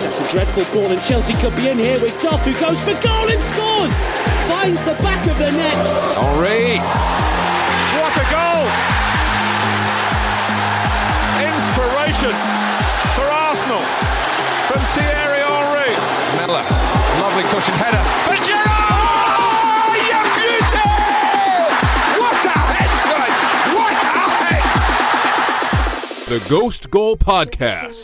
That's a dreadful ball, and Chelsea could be in here with Goff, who goes for goal and scores! Finds the back of the net. Henri. What a goal! Inspiration for Arsenal from Thierry Henry. Miller. Lovely cushion header. For Giroud! Oh, you beauty! What a head! What a head! The Ghost Goal Podcast.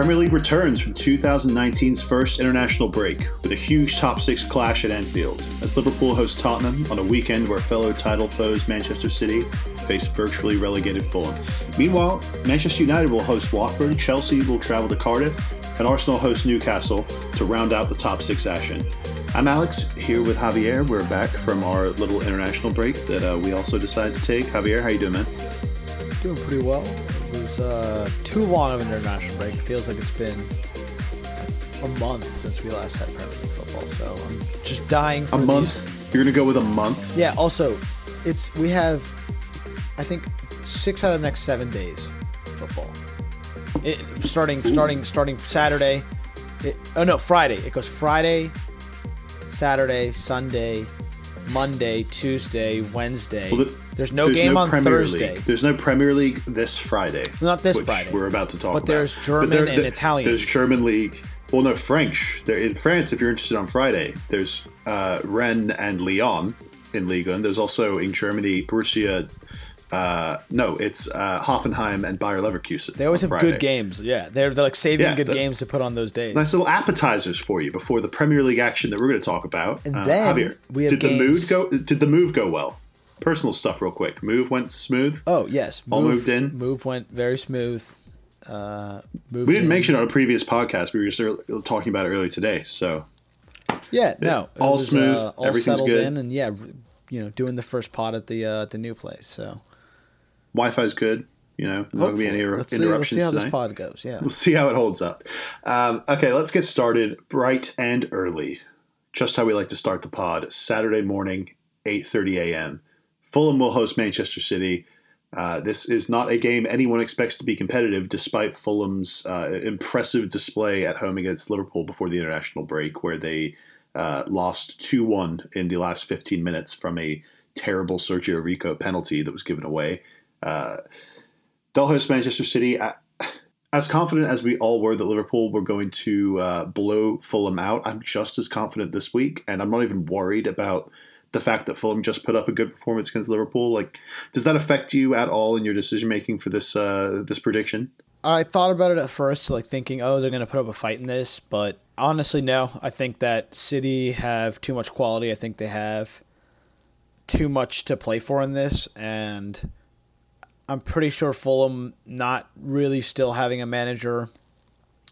Premier League returns from 2019's first international break with a huge top six clash at Anfield as Liverpool host Tottenham on a weekend where fellow title foes Manchester City face virtually relegated Fulham. Meanwhile, Manchester United will host Watford, Chelsea will travel to Cardiff, and Arsenal host Newcastle to round out the top six action. I'm Alex, here with Javier. We're back from our little international break that uh, we also decided to take. Javier, how you doing, man? Doing pretty well. It was uh, too long of an international break. It feels like it's been a month since we last had Premier League football. So I'm just dying for A these- month? You're gonna go with a month? Yeah. Also, it's we have, I think, six out of the next seven days football. It, starting starting starting Saturday. It, oh no, Friday. It goes Friday, Saturday, Sunday, Monday, Tuesday, Wednesday. Well, the- there's no game on Premier Thursday. League. There's no Premier League this Friday. Not this Friday. We're about to talk But about. there's German there- and there- Italian. There's German league. Well, no French. There in France. If you're interested on Friday, there's uh, Rennes and Lyon in Ligue 1. There's also in Germany Borussia. Uh, no, it's uh, Hoffenheim and Bayer Leverkusen. They always have Friday. good games. Yeah, they're, they're like saving Yeah, good the- games to put on those days. Nice little appetizers for you before the Premier League action that we're going to talk about. And Uh, then Javier, we have did the games- move go? Did the move go well? Personal stuff, real quick. Move went smooth. Oh yes, All moved in? Move went very smooth. Uh, We didn't in. mention on a previous podcast. We were just early, talking about it earlier today. So Yeah, no, all was, smooth, uh, all settled good. in, and yeah, you know, doing the first pot at the uh, the new place. So Wi-Fi's good. You know, not going to be any inter- let's see, let's see how tonight. this pod goes. Yeah, We'll see how it holds up. Um, okay, let's get started bright and early. Just how we like to start the pod. Saturday morning, 8.30 a.m. Fulham will host Manchester City. Uh, this is not a game anyone expects to be competitive, despite Fulham's uh, impressive display at home against Liverpool before the international break, where they uh, lost 2 1 in the last 15 minutes from a terrible Sergio Rico penalty that was given away. Uh, Manchester City. I- as confident as we all were that Liverpool were going to uh, blow Fulham out, I'm just as confident this week, and I'm not even worried about the fact that Fulham just put up a good performance against Liverpool. Like, does that affect you at all in your decision making for this uh, this prediction? I thought about it at first, like thinking, oh, they're going to put up a fight in this, but honestly, no. I think that City have too much quality. I think they have too much to play for in this, and I'm pretty sure Fulham not really still having a manager.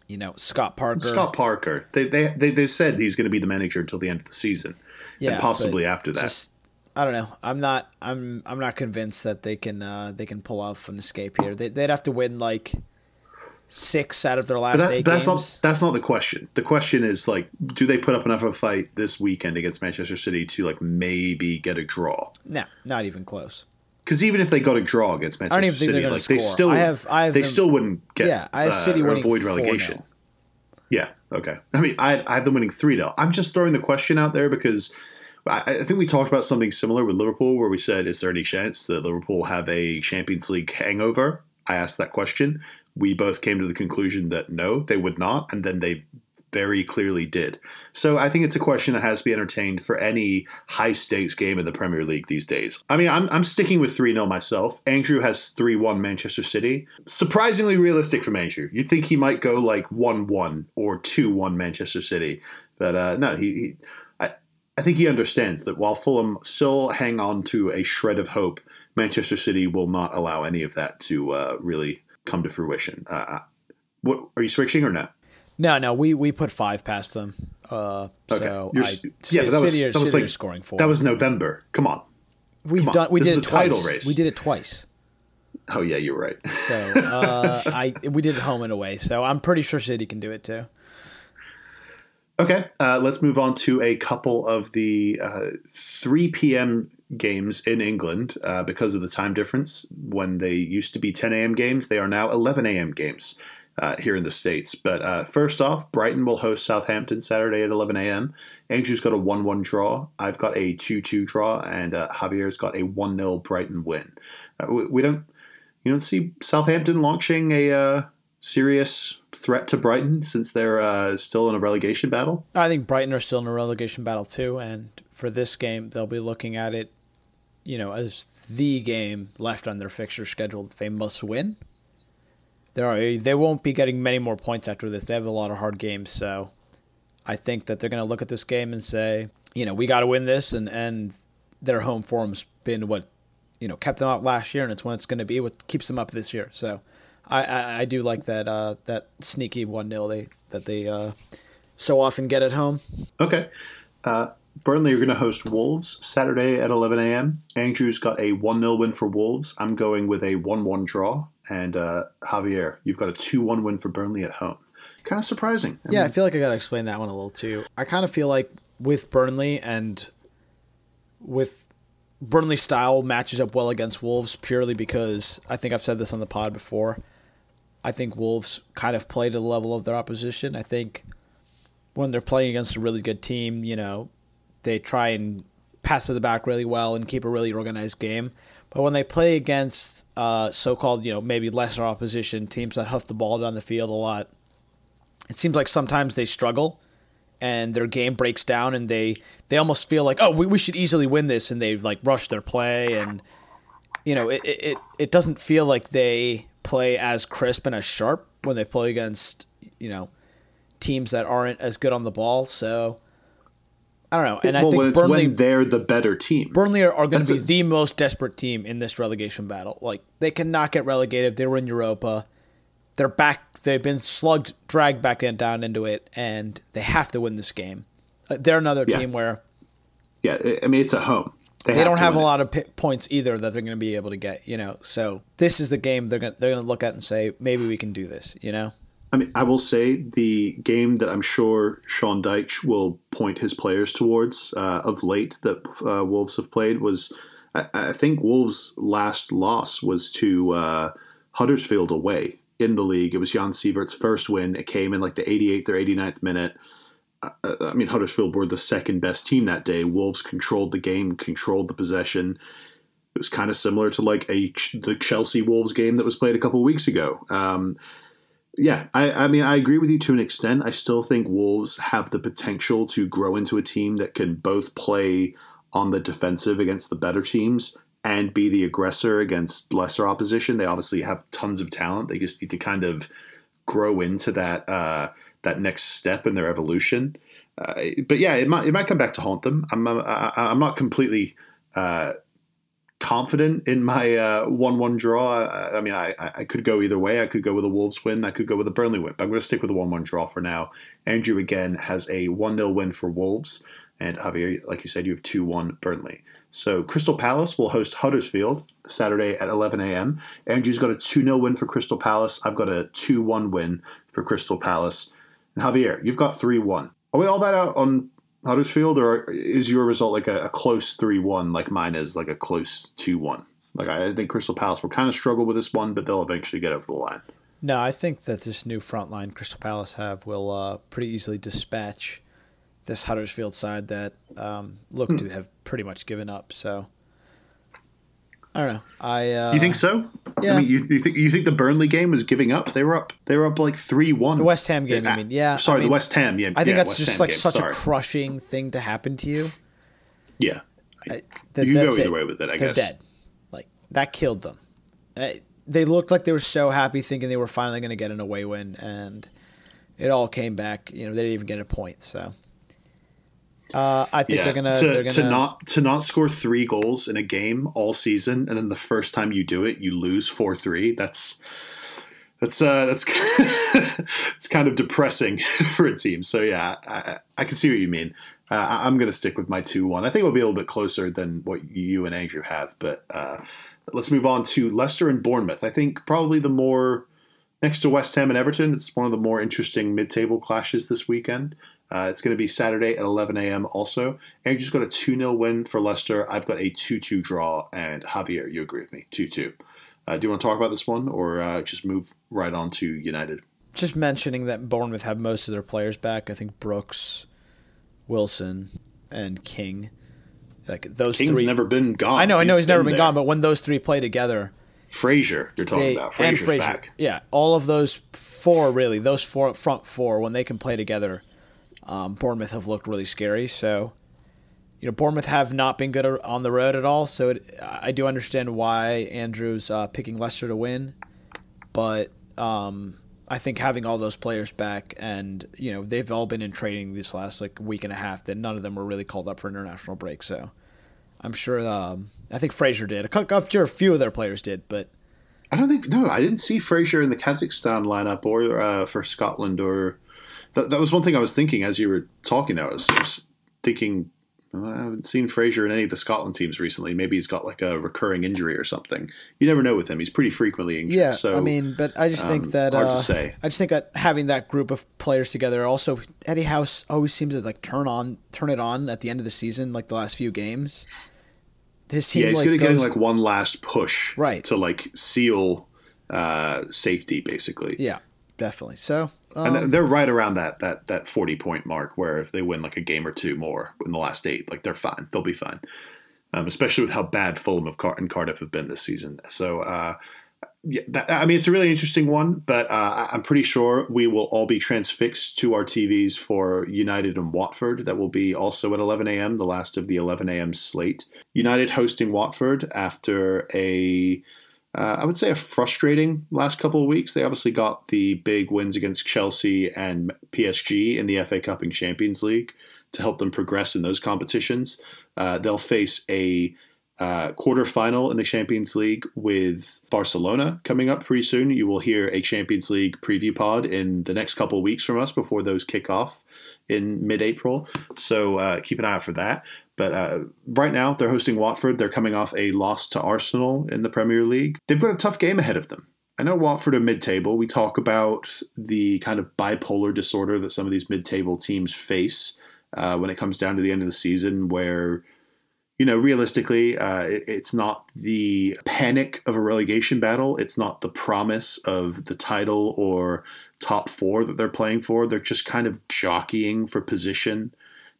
You know, Scott Parker. Scott Parker, they they they, they said he's going to be the manager until the end of the season, Yeah, and possibly after that. just- I don't know. I'm not. I'm. I'm not convinced that they can. Uh, they can pull off an escape here. They, they'd have to win like six out of their last that, eight that's games. not that's not the question. The question is like, do they put up enough of a fight this weekend against Manchester City to like maybe get a draw? no, not even close. Because even if they got a draw against Manchester don't even think City, they're gonna they still, I have- I have they them- still wouldn't get. Yeah, I have uh, City or winning avoid 4-0. relegation. Yeah. Okay. I mean, I, I have them winning three 0 I'm just throwing the question out there because I, I think we talked about something similar with Liverpool, where we said, "Is there any chance that Liverpool have a Champions League hangover?" I asked that question. We both came to the conclusion that no, they would not, and then they very clearly did. So I think it's a question that has to be entertained for any high stakes game in the Premier League these days. I mean, I'm, I'm sticking with 3 0 myself. Andrew has 3 1 Manchester City. Surprisingly realistic from Andrew. You'd think he might go like 1 1 or 2 1 Manchester City. But uh, no, he, he I, I think he understands that while Fulham still hang on to a shred of hope, Manchester City will not allow any of that to uh, really come to fruition. Uh, what are you switching or no? No, no, we we put five past them. Uh, Okay. so I, yeah, but that was, City, that was City like scoring four. That was November. Come on. we've come on. done. We This did it twice. We did it twice. Oh yeah, you're right. So uh, I we did it home and away. So I'm pretty sure City can do it too. Okay, uh, let's move on to a couple of the uh, 3 p.m. games in England uh, because of the time difference. When they used to be 10 a.m. games, they are now 11 a.m. games uh, here in the States. But uh, first off, Brighton will host Southampton Saturday at 11 a.m. Andrew's got a 1 1 draw. I've got a 2 2 draw, and uh, Javier's got a 1 0 Brighton win. We, we, don't. You don't see Southampton launching a serious threat to Brighton since they're uh, still in a relegation battle? I think Brighton are still in a relegation battle too, and for this game, they'll be looking at it, you know, as the game left on their fixture schedule that they must win. There are they won't be getting many more points after this. They have a lot of hard games, so I think that they're going to look at this game and say, you know, we got to win this, and and their home form's been what you know kept them out last year, and it's when it's going to be what keeps them up this year. So I, I, I do like that uh, that sneaky one 0 they that they uh, so often get at home. Okay. Uh, Burnley are going to host Wolves Saturday at 11 a.m. Andrew's got a 1 0 win for Wolves. I'm going with a 1 1 draw. And uh, Javier, you've got a 2 1 win for Burnley at home. Kind of surprising. I yeah, mean, I feel like I got to explain that one a little too. I kind of feel like with Burnley and with Burnley style matches up well against Wolves purely because I think I've said this on the pod before. I think Wolves kind of play to the level of their opposition. I think when they're playing against a really good team, you know, they try and pass to the back really well and keep a really organized game. But when they play against uh, so-called, you know, maybe lesser opposition teams that huff the ball down the field a lot, it seems like sometimes they struggle and their game breaks down and they they almost feel like oh we, we should easily win this and they like rush their play and you know it, it it doesn't feel like they play as crisp and as sharp when they play against you know teams that aren't as good on the ball. So I don't know, and well, I think Burnley they're the better team. Burnley are, are going to be a, the most desperate team in this relegation battle. Like they cannot get relegated. They were in Europa. They're back. They've been slugged, dragged back in, down into it, and they have to win this game. Uh, they're another yeah. team where. Yeah, I mean it's a home. They, they don't have a lot of p- points either that they're going to be able to get. You know, so this is the game they're going they're going to look at and say maybe we can do this. You know. I mean, I will say the game that I'm sure Sean Dyche will point his players towards uh, of late that uh, Wolves have played was, I, I, think Wolves' last loss was to uh, Huddersfield away in the league. It was Jan Siewert's first win. It came in like the 88th or 89th minute. I mean, Huddersfield were the second best team that day. Wolves controlled the game, controlled the possession. It was kind of similar to like a the Chelsea Wolves game that was played a couple weeks ago. Um, yeah, I, I mean, I agree with you to an extent. I still think Wolves have the potential to grow into a team that can both play on the defensive against the better teams and be the aggressor against lesser opposition. They obviously have tons of talent. They just need to kind of grow into that. Uh, that next step in their evolution. Uh, but yeah, it might it might come back to haunt them. I'm I, I'm not completely uh, confident in my uh, one-one draw. I, mean, I, I could go either way. I could go with a Wolves win. I could go with a Burnley win. But I'm going to stick with the one-one draw for now. Andrew again has a one 0 win for Wolves, and Javier, like you said, you have two-one Burnley. So Crystal Palace will host Huddersfield Saturday at 11 a.m. Andrew's got a 2 0 win for Crystal Palace. I've got a 2 1 win for Crystal Palace. And Javier, you've got 3 1. Are we all that out on Huddersfield, or is your result like a, a close 3 1, like mine is like a close 2 1? Like, I think Crystal Palace will kind of struggle with this one, but they'll eventually get over the line. No, I think that this new front line Crystal Palace have will uh, pretty easily dispatch this Huddersfield side that um, look hmm. to have pretty much given up. So I don't know. I uh, you think so? Yeah. I mean, you, you think you think the Burnley game was giving up? They were up. They were up like three one. The West Ham game. I ah, mean, yeah. Sorry, I mean, the West Ham. Yeah. I think yeah, that's West just Ham like game. such Sorry. a crushing thing to happen to you. Yeah. I, that, you go either it. way with it. I They're guess. dead. Like that killed them. They looked like they were so happy, thinking they were finally going to get an away win, and it all came back. You know, they didn't even get a point. So uh, I think yeah. they're gonna to, they're gonna to not to not score three goals in a game all season, and then the first time you do it, you lose four three. That's that's uh, that's it's kind of depressing for a team. So yeah, I, I can see what you mean. Uh, I'm going to stick with my two one. I think it'll be a little bit closer than what you and Andrew have, but uh, let's move on to Leicester and Bournemouth. I think probably the more next to West Ham and Everton, it's one of the more interesting mid-table clashes this weekend. Uh, it's going to be Saturday at 11 a.m. also. Andrew's got a 2 0 win for Leicester. I've got a 2 2 draw. And Javier, you agree with me? 2 2. Uh, do you want to talk about this one or uh, just move right on to United? Just mentioning that Bournemouth have most of their players back. I think Brooks, Wilson, and King. Like those King's three. never been gone. I know, I know he's, never been there. gone, but when those three play together, Fraser, you're talking they about. and Fraser, back. yeah, all of those four really, those four front four, when they can play together, um, Bournemouth have looked really scary. So, you know, Bournemouth have not been good on the road at all. So it, I do understand why Andrew's uh, picking Leicester to win, but um, I think having all those players back and you know they've all been in training this last like week and a half. That none of them were really called up for international break. So I'm sure. Um, I think Fraser did. A cou- a few of their players did, but I don't think no, I didn't see Fraser in the Kazakhstan lineup or uh, for Scotland or that, that was one thing I was thinking as you were talking there. I was, I was thinking I haven't seen Fraser in any of the Scotland teams recently. Maybe he's got like a recurring injury or something. You never know with him. He's pretty frequently injured. Yeah, so, I mean, but I just think um, that hard to uh, say. I just think that having that group of players together. Also, Eddie Howe's always seems to like turn on, turn it on at the end of the season, like the last few games. His team, yeah, he's like, good at getting like one last push, Right. to like seal uh, safety, basically. yeah, definitely. So, And um, th- they're right around that that that forty point mark where if they win like a game or two more in the last eight, like they're fine. They'll be fine. Um, especially with how bad Fulham of Car- and Cardiff have been this season. So uh, yeah, that, I mean it's a really interesting one, but uh, I'm pretty sure we will all be transfixed to our TVs for United and Watford. That will be also at 11 a.m. The last of the 11 a.m. slate. United hosting Watford after a uh, I would say a frustrating last couple of weeks. They obviously got the big wins against Chelsea and PSG in the FA Cup and Champions League to help them progress in those competitions. Uh, they'll face a uh, quarterfinal in the Champions League with Barcelona coming up pretty soon. You will hear a Champions League preview pod in the next couple of weeks from us before those kick off in mid-April. So uh, keep an eye out for that. But uh, right now, they're hosting Watford. They're coming off a loss to Arsenal in the Premier League. They've got a tough game ahead of them. I know Watford are mid-table. We talk about the kind of bipolar disorder that some of these mid-table teams face uh, when it comes down to the end of the season, where you know, realistically, uh, it, it's not the panic of a relegation battle. It's not the promise of the title or top four that they're playing for. They're just kind of jockeying for position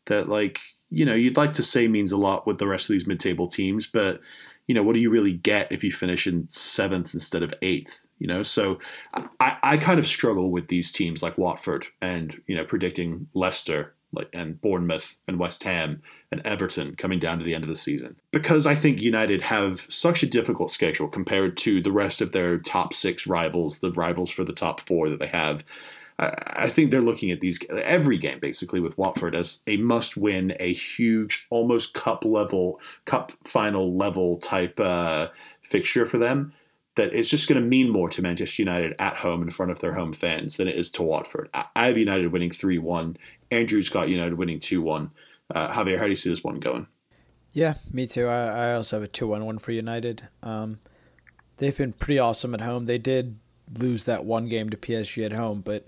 that, like, you know, you'd like to say means a lot with the rest of these mid table teams, but, you know, what do you really get if you finish in seventh instead of eighth? You know, so I, I kind of struggle with these teams like Watford and, you know, predicting Leicester like and Bournemouth and West Ham and Everton coming down to the end of the season. Because I think United have such a difficult schedule compared to the rest of their top six rivals, the rivals for the top four that they have. I, think they're looking at these every game basically with Watford as a must-win, a huge, almost cup level, cup final level type uh, fixture for them. That it's just going to mean more to Manchester United at home in front of their home fans than it is to Watford. I, I have United winning three one. Andrew's got United winning two one. Uh, Javier, how do you see this one going? yeah, me too. I, I also have a two-one-one for United. Um, they've been pretty awesome at home. They did lose that one game to PSG at home, but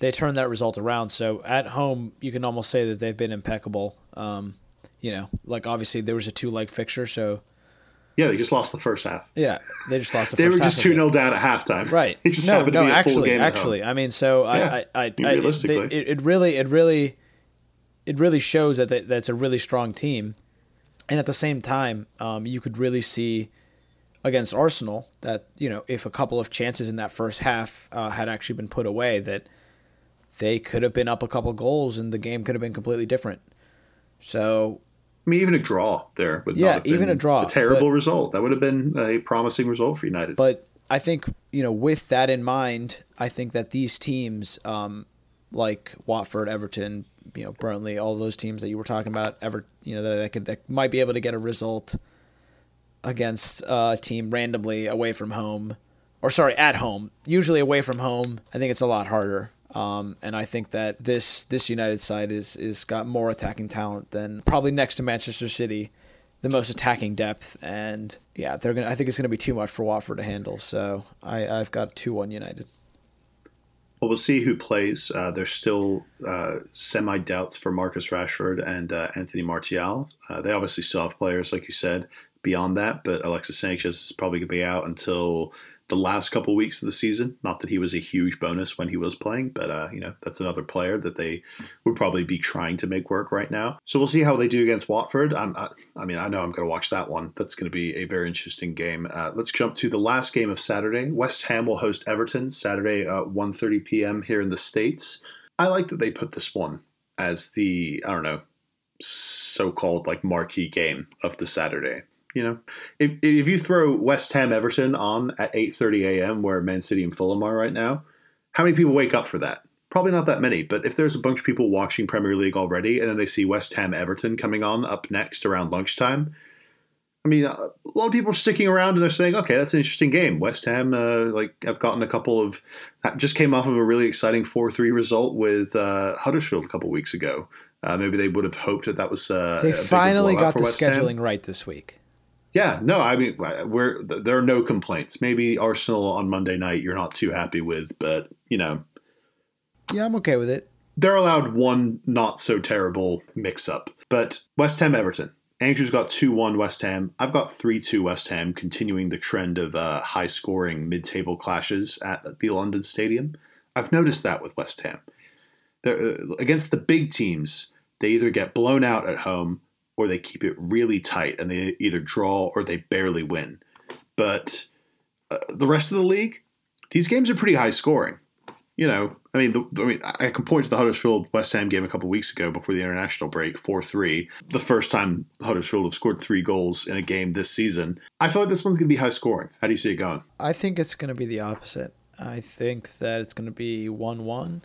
they turned that result around. So at home, you can almost say that they've been impeccable. Um, you know, like obviously there was a two-leg fixture, so Yeah, they just lost the first half. yeah, they just lost the They were just two it. 0 down at halftime. Right. Just no, no, be a full actually, game actually. I mean, so Yeah, I, I, I, I realistically. it, it really, it really, it really shows that they, that's a really strong team, and at the same time, um, you could really see against Arsenal that you know if a couple of chances in that first half uh, had actually been put away, that they could have been up a couple goals and the game could have been completely different. So I mean, even a draw there would Yeah, even a draw, a terrible but- result. That would have been a promising result for United. But I think you know, with that in mind, I think that these teams, um, like Watford, Everton, you know, Burnley, all those teams that you were talking about, ever, you know, that, that could that might be able to get a result against uh, a team randomly away from home, or sorry, at home. Usually away from home, I think it's a lot harder. Um, and I think that this this United side is is got more attacking talent than probably next to Manchester City the most attacking depth, and yeah, they're gonna. I think it's gonna be too much for Watford to handle. So I I've got two one United. Well, we'll see who plays. Uh, there's still uh, semi doubts for Marcus Rashford and uh, Anthony Martial. Uh, they obviously still have players, like you said, beyond that, but Alexis Sanchez is probably going to be out until the last couple weeks of the season. Not that he was a huge bonus when he was playing, but uh, you know that's another player that they would probably be trying to make work right now. So we'll see how they do against Watford. I, I mean, I know I'm going to watch that one. That's going to be a very interesting game. Uh, let's jump to the last game of Saturday. West Ham will host Everton Saturday at 1:30 p.m. here in the states. I like that they put this one as the I don't know so-called like marquee game of the Saturday. You know, if, if you throw West Ham Everton on at 8:30 a.m. where Man City and Fulham are right now, how many people wake up for that? Probably not that many. But if there's a bunch of people watching Premier League already, and then they see West Ham Everton coming on up next around lunchtime, I mean, a lot of people are sticking around and they're saying, "Okay, that's an interesting game." West Ham, uh, like I've gotten a couple of, just came off of a really exciting four-three result with uh, Huddersfield a couple weeks ago. Uh, maybe they would have hoped that that was. Uh, they finally got the scheduling Ham. right this week. Yeah, no, I mean, we're there are no complaints. Maybe Arsenal on Monday night you're not too happy with, but you know, yeah, I'm okay with it. They're allowed one not so terrible mix up. But West Ham Everton. Andrew's got 2 1 West Ham. I've got 3 2 West Ham, continuing the trend of uh, high scoring mid table clashes at the London Stadium. I've noticed that with West Ham. They're, uh, against the big teams, they either get blown out at home or they keep it really tight and they either draw or they barely win. But uh, the rest of the league, these games are pretty high scoring. You know, I mean, the, I mean, I can point to the Huddersfield West Ham game a couple weeks ago before the international break, four three. The first time Huddersfield have scored three goals in a game this season. I feel like this one's going to be high scoring. How do you see it going? I think it's going to be the opposite. I think that it's going to be one one,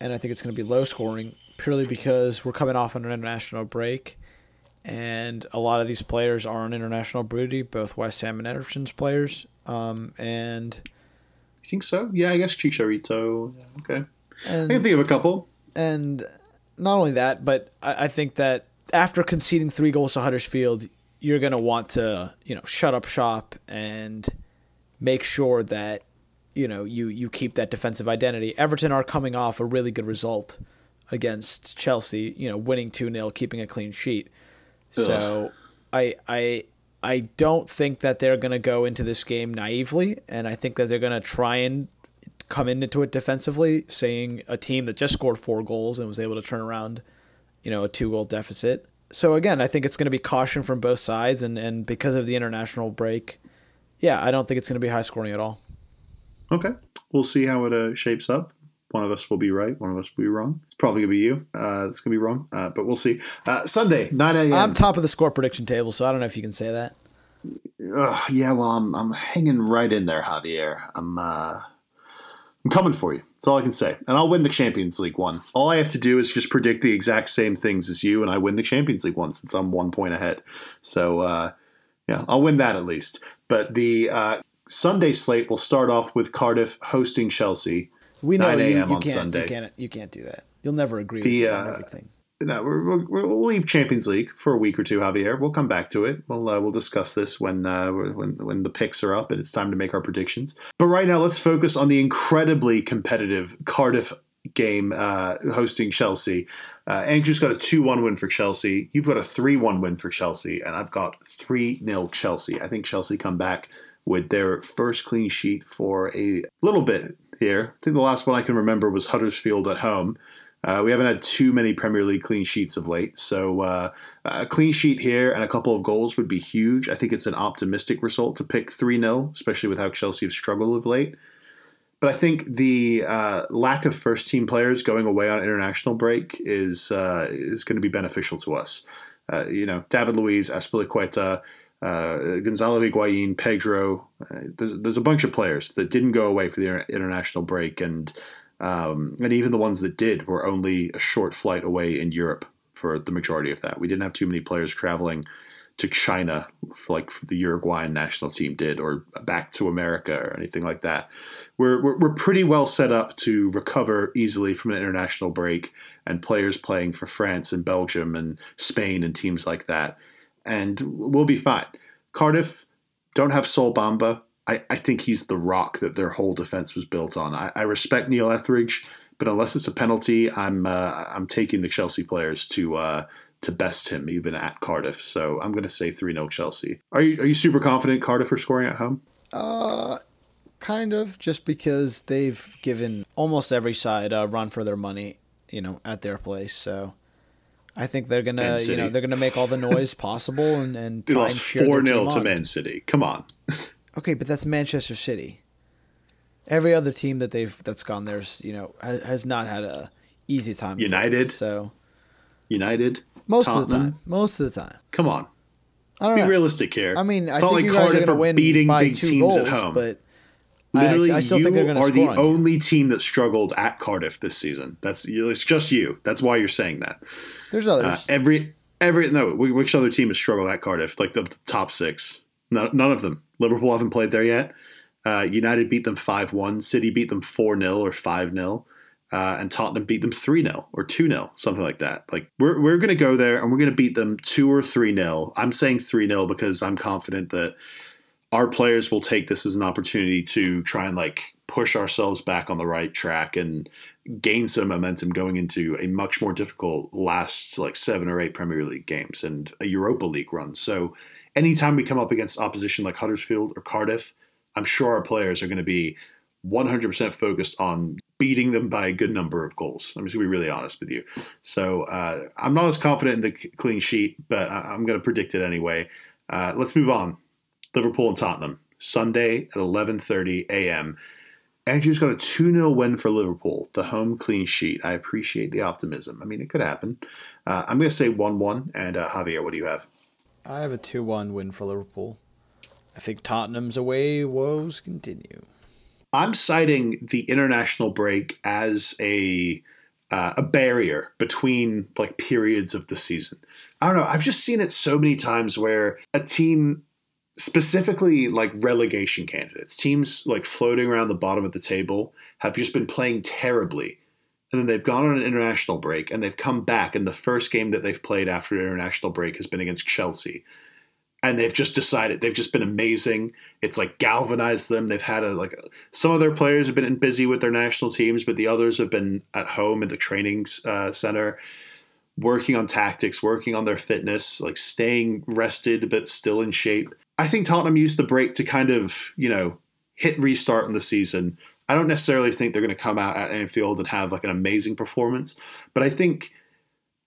and I think it's going to be low scoring purely because we're coming off an international break and a lot of these players are on international duty, both West Ham and Everton's players. Um, and I think so? Yeah, I guess Chicharito. Yeah, okay, and, I can think of a couple. And not only that, but I, I think that after conceding three goals to Huddersfield, you're gonna want to you know shut up shop and make sure that you know you you keep that defensive identity. Everton are coming off a really good result against Chelsea, you know, winning 2-0, keeping a clean sheet. So I I I don't think that they're going to go into this game naively, and I think that they're going to try and come into it defensively, saying a team that just scored four goals and was able to turn around, you know, a two goal deficit. So again, I think it's going to be caution from both sides, and and because of the international break, yeah, I don't think it's going to be high scoring at all. Okay, we'll see how it uh, shapes up. One of us will be right. One of us will be wrong. It's probably gonna be you. Uh, it's gonna be wrong, uh, but we'll see. Uh, Sunday, nine a.m. I'm top of the score prediction table, so I don't know if you can say that. yeah, well, I'm I'm hanging right in there, Javier. I'm uh, I'm coming for you. That's all I can say. And I'll win the Champions League one. All I have to do is just predict the exact same things as you, and I win the Champions League one since I'm one point ahead. So uh, yeah, I'll win that at least. But the uh, Sunday slate will start off with Cardiff hosting Chelsea. We know 9 a.m. On can't, Sunday. You can't, you can't do that. You'll never agree the, uh, everything. No, we will leave Champions League for a week or two, Javier. We'll come back to it. We'll uh, we'll discuss this when uh, when when the picks are up and it's time to make our predictions. But right now, let's focus on the incredibly competitive Cardiff game uh, hosting Chelsea. Uh, Andrew's got a 2 1 win for Chelsea. You've got a 3 1 win for Chelsea, and I've got 3 0 Chelsea. I think Chelsea come back with their first clean sheet for a little bit here. I think the last one I can remember was Huddersfield at home. Uh, we haven't had too many Premier League clean sheets of late, so uh, a clean sheet here and a couple of goals would be huge. I think it's an optimistic result to pick 3 0, especially with how Chelsea have struggled of late. But I think the uh, lack of first team players going away on international break is uh, is going to be beneficial to us. Uh, you know, David Luiz, Azpilicueta, uh, Gonzalo Higuain, Pedro. Uh, there's, there's, a bunch of players that didn't go away for the international break, and um, and even the ones that did were only a short flight away in Europe for the majority of that. We didn't have too many players traveling to China for like the Uruguayan national team did, or back to America or anything like that. We're, we're, we're pretty well set up to recover easily from an international break and players playing for France and Belgium and Spain and teams like that and we'll be fine. Cardiff don't have Sol Bamba. I, I think he's the rock that their whole defense was built on. I, I respect Neil Etheridge, but unless it's a penalty, I'm uh, I'm taking the Chelsea players to uh, to best him even at Cardiff. So I'm going to say three 0 Chelsea. Are you are you super confident Cardiff are scoring at home? Uh, kind of, just because they've given almost every side a run for their money, you know, at their place. So I think they're gonna, you know, they're gonna make all the noise possible and and They lost four team 0 to. Man City. Come on. Okay, but that's Manchester City. Every other team that they've that's gone there's you know has, has not had a easy time. United? So United. most of the time, most of the time. Come on. I don't Be know. realistic here. I mean, It's I think like you guys are Cardiff going to win beating by big two teams goals, at home. but Literally, I, I still you think they're going to are the on you. only team that struggled at Cardiff this season. That's it's just you. That's why you're saying that. There's Uh, others. every every no, which other team has struggled at Cardiff? Like the, the top six? No, none of them. Liverpool haven't played there yet. Uh, United beat them five one. City beat them four 0 or five 0 uh, and Tottenham beat them three 0 or two 0 something like that. Like we're we're gonna go there and we're gonna beat them two or three 0 I'm saying three 0 because I'm confident that our players will take this as an opportunity to try and like push ourselves back on the right track and gain some momentum going into a much more difficult last like seven or eight Premier League games and a Europa League run. So anytime we come up against opposition like Huddersfield or Cardiff, I'm sure our players are going to be 100% focused on beating them by a good number of goals. I'm just going to be really honest with you. So uh, I'm not as confident in the clean sheet, but I- I'm going to predict it anyway. Uh, let's move on. Liverpool and Tottenham Sunday at 11:30 a.m. Andrew's got a 2 0 win for Liverpool, the home clean sheet. I appreciate the optimism. I mean, it could happen. Uh, I'm going to say 1 1. And uh, Javier, what do you have? I have a two-one win for Liverpool. I think Tottenham's away woes continue. I'm citing the international break as a uh, a barrier between like periods of the season. I don't know. I've just seen it so many times where a team, specifically like relegation candidates, teams like floating around the bottom of the table, have just been playing terribly. And then they've gone on an international break and they've come back. And the first game that they've played after an international break has been against Chelsea. And they've just decided they've just been amazing. It's like galvanized them. They've had a like some of their players have been busy with their national teams, but the others have been at home in the training uh, center, working on tactics, working on their fitness, like staying rested but still in shape. I think Tottenham used the break to kind of you know hit restart in the season. I don't necessarily think they're going to come out at Anfield and have like an amazing performance, but I think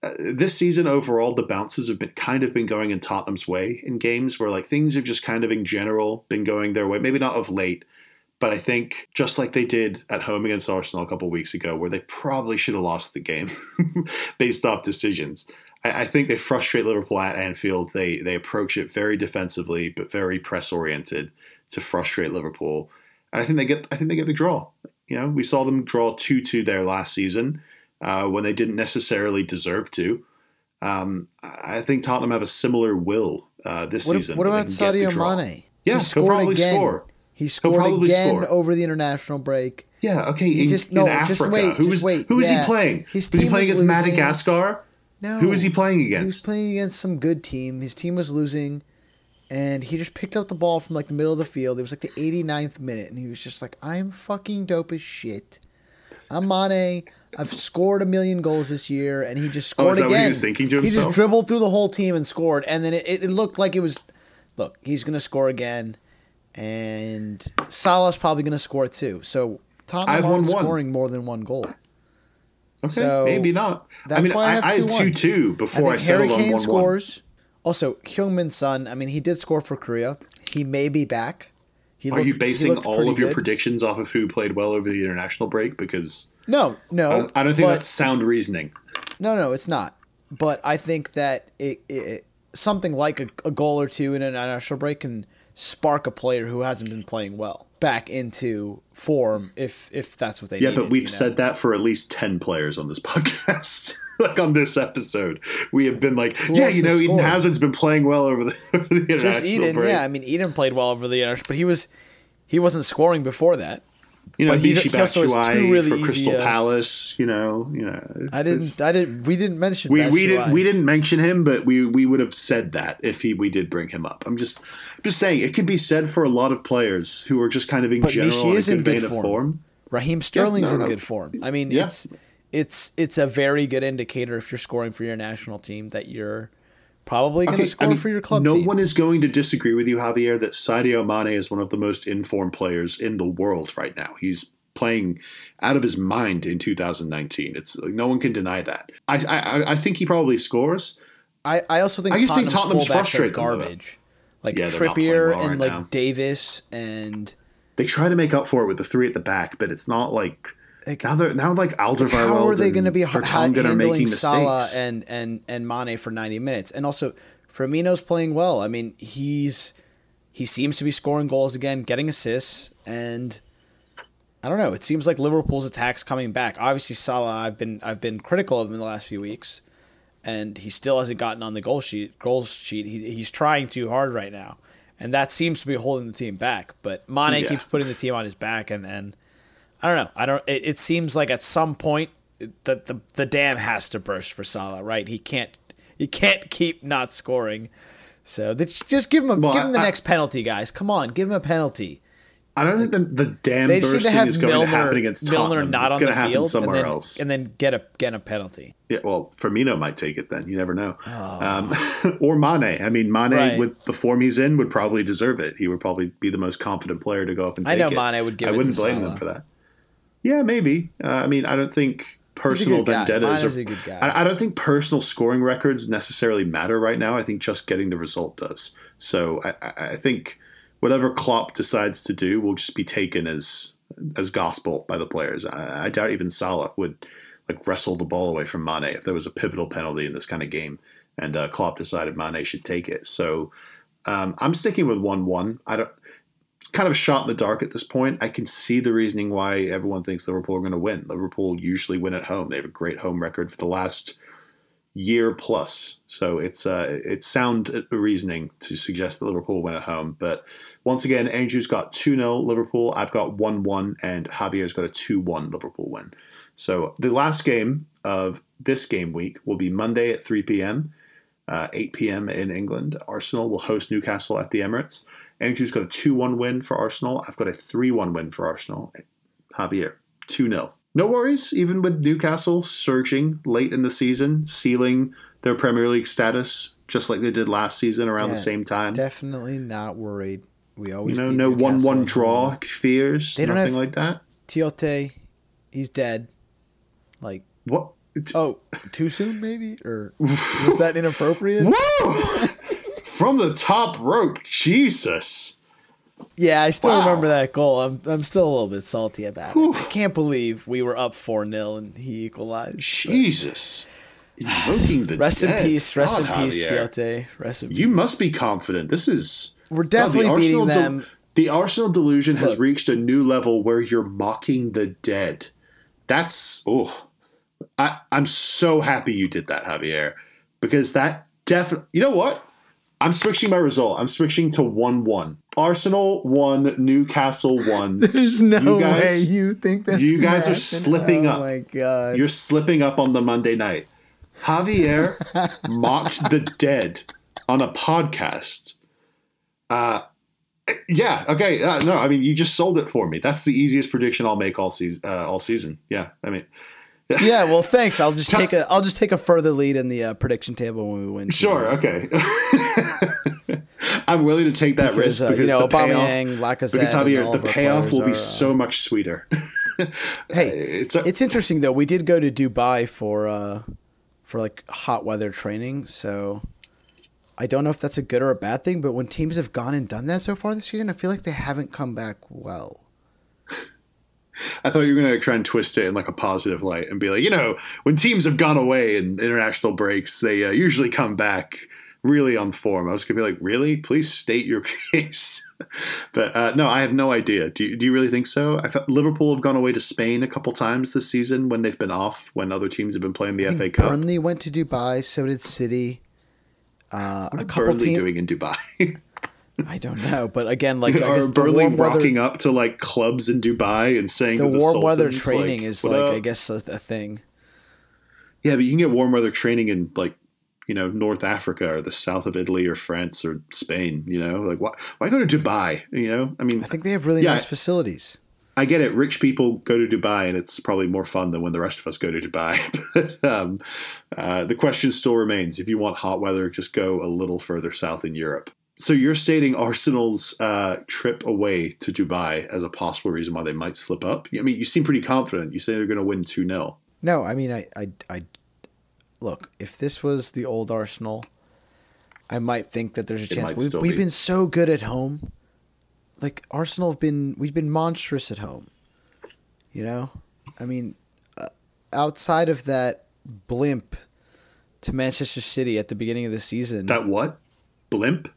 uh, this season overall the bounces have been kind of been going in Tottenham's way in games where like things have just kind of in general been going their way. Maybe not of late, but I think just like they did at home against Arsenal a couple weeks ago, where they probably should have lost the game based off decisions. I, I think they frustrate Liverpool at Anfield. They they approach it very defensively, but very press oriented to frustrate Liverpool. And I think they get I think they get the draw. You know, we saw them draw two two there last season uh, when they didn't necessarily deserve to. Um, I think Tottenham have a similar will uh, this What, season. what about can get the Sadio. Mane? Yeah, he he'll scored probably again. score. He scored again score. over the international break. Yeah, okay. He in, just- no, Africa. just wait, Who just was, wait. Who was Yeah. he playing? His was he playing against losing. Madagascar? No, Who was he playing against? He was playing against some good team. His team was losing, and he just picked up the ball from like the middle of the field. It was like the 89th minute, and he was just like, "I'm fucking dope as shit. I'm Mane. I've scored a million goals this year," and he just Oh, scored that what he again. was thinking to himself? He just dribbled through the whole team and scored, and then it, it, looked like it was. Look, he's gonna score again, and Salah's probably gonna score too. So Tottenham I've aren't won one. scoring more than one goal. Okay, So, maybe not. I that's mean, why I I, have I had 2-1. two two I before I, think settled Harry on Kane one scores. Also, Heung-Min Son. I mean, he did score for Korea. He may be back. He. Are looked- you basing all of your good. predictions off of who played well over the international break? Because No, no. I, I don't think but- that's sound reasoning. no, no. It's not. But I think that it, it something like a, a goal or two in an international break can spark a player who hasn't been playing well back into form if if that's what they Yeah, needed, but we've you know? said that for at least 10 players on this podcast. like on this episode, we have been like, yeah, you know, Eden? Hazard's been playing well over the, over the international just Eden. break. Yeah, I mean Eden played well over the international, but he was he wasn't scoring before that. You know, But he- Michy he also has two really for easy, Crystal uh, Palace. You know, you know. I didn't. I didn't. We didn't mention. we, we didn't we didn't mention him, but we we would have said that if he we did bring him up. I'm just just saying it could be said for a lot of players who are just kind of in But general in a is good in good vein form. form. Raheem Sterling's no, in no. good form. I mean, Yeah. it's it's it's a very good indicator if you're scoring for your national team that you're probably going to Okay, I score mean, for your club no team. one is going to disagree with you, Javier, that Sadio Mane is one of the most informed players in the world right now. He's playing out of his mind in 2019. It's like, no one can deny that. I, I I think he probably scores. I, I also think I just think Tottenham's, Tottenham's are frustrating, though. garbage. Like Yeah, Trippier well and right like now. Davies and They try to make up for it with the three at the back, but it's not like like, now they're now like Alderweireld. how are they going to be ha- handling making Salah mistakes. and and and Mane for 90 minutes? And also Firmino's playing well. I mean, he's he seems to be scoring goals again, getting assists and I don't know. It seems like Liverpool's attack's coming back. Obviously, Salah, I've been I've been critical of him in the last few weeks, and he still hasn't gotten on the goal sheet. Goals sheet. He, he's trying too hard right now, and that seems to be holding the team back. But Mane Yeah. keeps putting the team on his back, and and I don't know. I don't. It, it seems like at some point the, the the dam has to burst for Salah. Right? He can't he can't keep not scoring. So just give him a, Well, give him the I- next penalty, guys. Come on, give him a penalty. I don't think the, the dam They bursting is going Milner, to happen against Milner Tottenham. not it's on going the to happen field, and somewhere then, else. and then get a get a penalty. Yeah, well, Firmino might take it then. You never know. Um, or Mane. I mean, Mane, Oh. Right. with the form he's in, would probably deserve it. He would probably be the most confident player to go up and I know it. Mane would give I wouldn't blame Salah. them for that. Yeah, maybe. Uh, I mean, I don't think personal vendettas. Are- a good guy. I, I don't think personal scoring records necessarily matter right now. I think just getting the result does. So I, I, I think whatever Klopp decides to do will just be taken as as gospel by the players. I, I doubt even Salah would like wrestle the ball away from Mane if there was a pivotal penalty in this kind of game, and uh, Klopp decided Mane should take it. So um, I'm sticking with one-one. I don't. Kind of shot in the dark at this point. I can see the reasoning why everyone thinks Liverpool are going to win. Liverpool usually win at home. They have a great home record for the last year plus. So it's uh, it's sound reasoning to suggest that Liverpool win at home. But once again, Andrew's got 2 0 Liverpool. I've got 1 1, and Javier's got a 2 1 Liverpool win. So the last game of this game week will be Monday at 3 p.m., uh, 8 p.m. in England. Arsenal will host Newcastle at the Emirates. Andrew's got a 2 1 win for Arsenal. I've got a 3 1 win for Arsenal. Javier, 2 0. No worries, even with Newcastle surging late in the season, sealing their Premier League status just like they did last season around the same time. Definitely not worried. We always You know, no Newcastle one-one draw fears, They don't nothing have- like that. Tiote, he's dead. Like What? oh, too soon maybe or was that inappropriate? Whoa! From the top rope, Jesus! Yeah, I still Wow. remember that goal. I'm I'm still a little bit salty about it. I can't believe we were up four 0 and he equalized. Jesus! Invoking the Rest in peace, rest in peace. Tiote. Rest in peace. You must be confident. This is We're God, the definitely beating them. the Arsenal delusion has reached a new level where you're mocking the dead. That's oh, I I'm so happy you did that, Javier, because that definitely. You know what? I'm switching my result. I'm switching to one one. Arsenal one, Newcastle one. There's no You guys- way you think that's you guys are happen. slipping oh up. Oh my god! You're slipping up on the Monday night. Javier mocked the dead on a podcast. Uh, yeah. Okay. Uh, no, I mean you just sold it for me. That's the easiest prediction I'll make all season. Uh, all season. Yeah. I mean, yeah, well, thanks. I'll just take a I'll just take a further lead in the uh, prediction table when we win. sure. Okay. I'm willing to take that Because, risk uh, because you know, the payoff, Lacazette, because Javier, the payoff will be are, uh, so much sweeter. Hey, it's a, it's interesting though. We did go to Dubai for uh, for like hot weather training, so I don't know if that's a good or a bad thing. But when teams have gone and done that so far this season, I feel like they haven't come back well. I thought you were going to try and twist it in like a positive light and be like, you know, when teams have gone away in international breaks, they uh, usually come back really on form. I was going to be like, really? Please state your case. but uh, no, I have no idea. Do you, do you really think so? I thought Liverpool have gone away to Spain a couple times this season when they've been off, when other teams have been playing the FA Cup. Burnley went to Dubai, so did City. Uh, a What are couple Burnley teams. doing in Dubai? I don't know, but again, like I Are guess Burnley warm weather, rocking up to like clubs in Dubai and saying the warm weather training like, is "What like up?" I guess a, a thing. Yeah, but you can get warm weather training in like you know North Africa or the south of Italy or France or Spain. You know, like why why go to Dubai? You know, I mean, I think they have really Yeah, nice facilities. I get it. Rich people go to Dubai, and it's probably more fun than when the rest of us go to Dubai. but um, uh, the question still remains: if you want hot weather, just go a little further south in Europe. So you're stating Arsenal's uh, trip away to Dubai as a possible reason why they might slip up. I mean, you seem pretty confident. You say they're going to win two 0 No, I mean, I, I, I, look. If this was the old Arsenal, I might think that there's a chance. We've, we've be. been so good at home. Like Arsenal have been, we've been monstrous at home. You know, I mean, uh, outside of that blimp to Manchester City at the beginning of the season, That what? Blimp?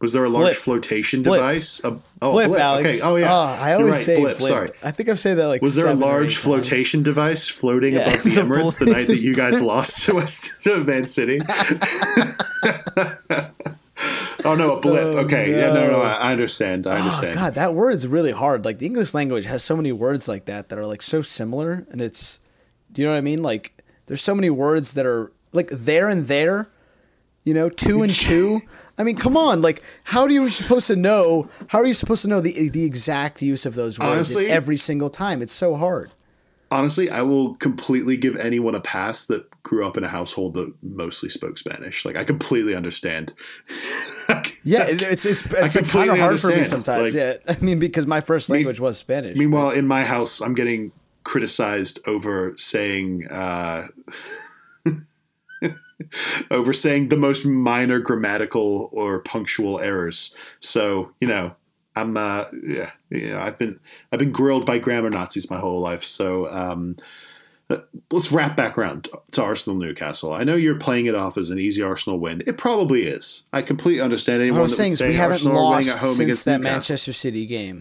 Was there a large Blip. flotation Blip. device? A- oh, blip, blip. Alex. Okay. Oh yeah. Ah, I always right. say blip. Sorry. I think I've said that like. Was there a seven or eight large times. flotation device floating Yeah, above the the Emirates the night that you guys lost to West to Man City? oh no, a blip. Oh, okay. Yeah. No. No. no. I I understand. Oh understand. god, that word is really hard. Like the English language has so many words like that that are like so similar, and it's, do you know what I mean? Like there's so many words that are like there and there, you know, two and two. I mean, come on, like how are you supposed to know? How are you supposed to know the the exact use of those words Honestly- every single time? It's so hard. Honestly, I will completely give anyone a pass that grew up in a household that mostly spoke Spanish. Like I completely understand. Yeah, it, it's it's it's like kind of hard for me sometimes. Like- yeah, I mean because my first language was Spanish. Meanwhile, in my house, I'm getting criticized over saying uh, over saying the most minor grammatical or punctual errors. So you know, I'm uh, yeah, you know, I've been I've been grilled by grammar Nazis my whole life. So um, let's wrap back around to Arsenal Newcastle. I know you're playing it off as an easy Arsenal win. It probably is. I completely understand anyone what I'm that saying would say we haven't Arsenal winning lost at home since against that Newcastle. Manchester City game.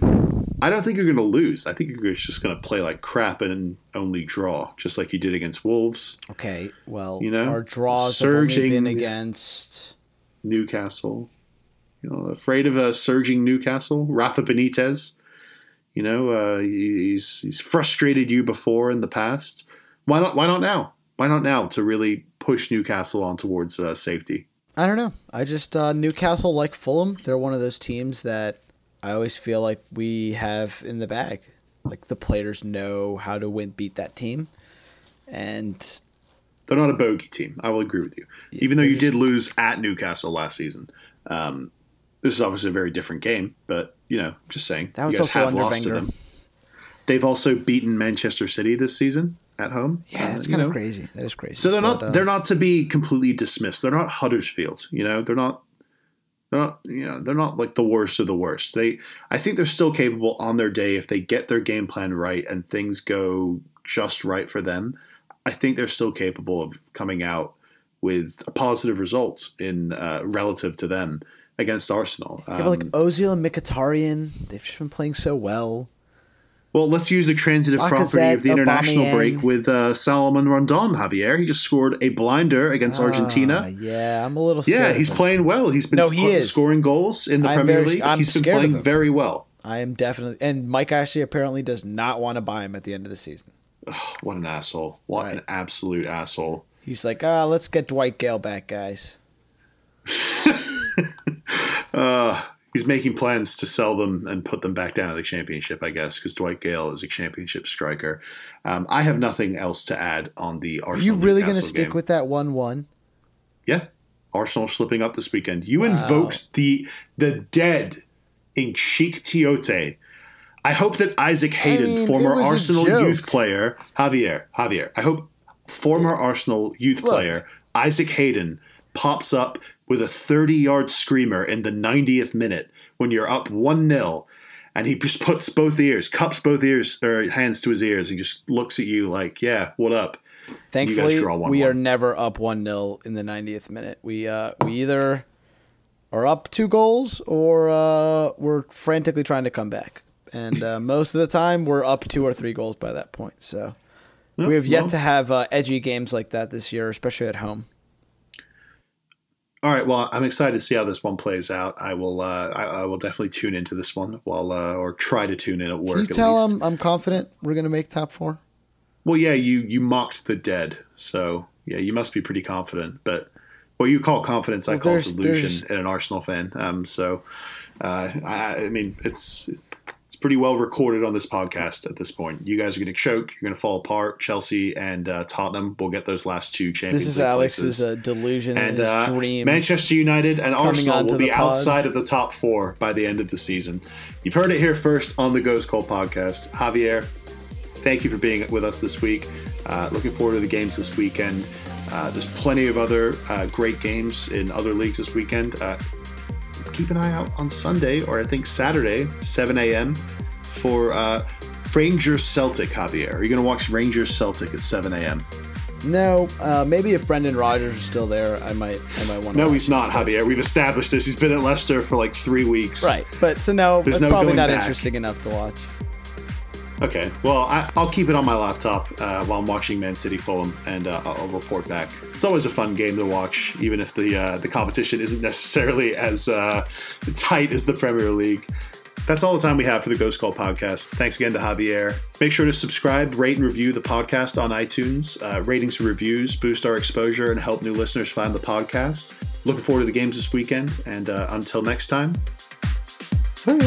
I don't think you're going to lose. I think you're just going to play like crap and only draw, just like you did against Wolves, Okay, well, You know, our draws have surging- been against. Newcastle. You know, afraid of a surging Newcastle. Rafa Benitez. You know, uh, he's he's frustrated you before in the past. Why not? Why not now? Why not now to really push Newcastle on towards uh, safety? I don't know. I just uh, Newcastle like Fulham. They're one of those teams that I always feel like we have in the bag. Like the players know how to win, beat that team, and They're not a bogey team. I will agree with you. Even though you did lose at Newcastle last season, um, this is obviously a very different game. But you know, just saying, That was you guys also have lost to them. They've also beaten Manchester City this season at home. yeah, Uh, that's kind of know. crazy. That is crazy. So they're not uh, they're not to be completely dismissed. They're not Huddersfield, you know. They're not they're not you know they're not like the worst of the worst. They I think they're still capable on their day if they get their game plan right and things go just right for them. I think they're still capable of coming out with a positive result in uh, relative to them against Arsenal. Yeah, but like Um, Ozil and Mkhitaryan, they've just been playing so well. Well, let's use the transitive property of the international Aubameyang. break with uh, Salomon Rondon, Javier. He just scored a blinder against Argentina. Ah, yeah, I'm a little scared. Yeah, he's playing well. He's been No, he sc- is. scoring goals in the I'm Premier very- League. I'm He's been playing very well. I am definitely, and Mike Ashley apparently does not want to buy him at the end of the season. What an asshole! What an absolute asshole! He's like, ah, let's get Dwight Gayle back, guys. He's making plans to sell them and put them back down to the championship, I guess, because Dwight Gayle is a championship striker. Um, I have nothing else to add on the Are you really going to stick game. with that one-one? Yeah, Arsenal slipping up this weekend. You invoked the the dead in Cheick Tioté. I hope that Isaac Hayden, mean, former it Arsenal youth player, Javier, Javier. I hope former Arsenal youth Look. player Isaac Hayden pops up with a 30-yard screamer in the 90th minute when you're up 1-0 and he just puts both ears, cups both ears or hands to his ears and just looks at you like, "Yeah, what up?" Thankfully, we are never up 1-0 in the 90th minute. We uh, we either are up two goals or uh, we're frantically trying to come back. And uh, most of the time, we're up two or three goals by that point. So we have yet to have uh, edgy games like that this year, especially at home. All right. Well, I'm excited to see how this one plays out. I will. Uh, I, I will definitely tune into this one while, uh, or try to tune in at work. Can you tell them I'm confident we're gonna make top four? Well, yeah. You you mocked the dead, so yeah, you must be pretty confident. But what you call confidence, I call there's- delusion there's- an Arsenal fan. Um, so uh, I, I mean, it's pretty well recorded on this podcast at this point. You guys are going to choke. You're going to fall apart. Chelsea and uh, Tottenham will get those last two Champions This is League Alex's uh, delusion and uh, dreams. Manchester United and Arsenal will be outside of the top four by the end of the season. You've heard it here first on the Ghost Call podcast. Javier, thank you for being with us this week. Uh, looking forward to the games this weekend. Uh, there's plenty of other uh, great games in other leagues this weekend. Keep an eye out on Sunday or I think Saturday, 7 a.m. for uh, Rangers Celtic. Javier, are you going to watch Rangers Celtic at 7 a.m.? No, uh, maybe if Brendan Rodgers is still there, I might, I might want to. No, he's not, Javier. We've established this. He's been at Leicester for like three weeks. Right, but so no, There's it's no probably not back. interesting enough to watch. Okay. Well, I, I'll keep it on my laptop uh, while I'm watching Man City Fulham, and uh, I'll, report back. It's always a fun game to watch, even if the uh, the competition isn't necessarily as uh, tight as the Premier League. That's all the time we have for the Ghost Call podcast. Thanks again to Javier. Make sure to subscribe, rate, and review the podcast on iTunes. Uh, ratings and reviews boost our exposure and help new listeners find the podcast. Looking forward to the games this weekend, and uh, until next time, see.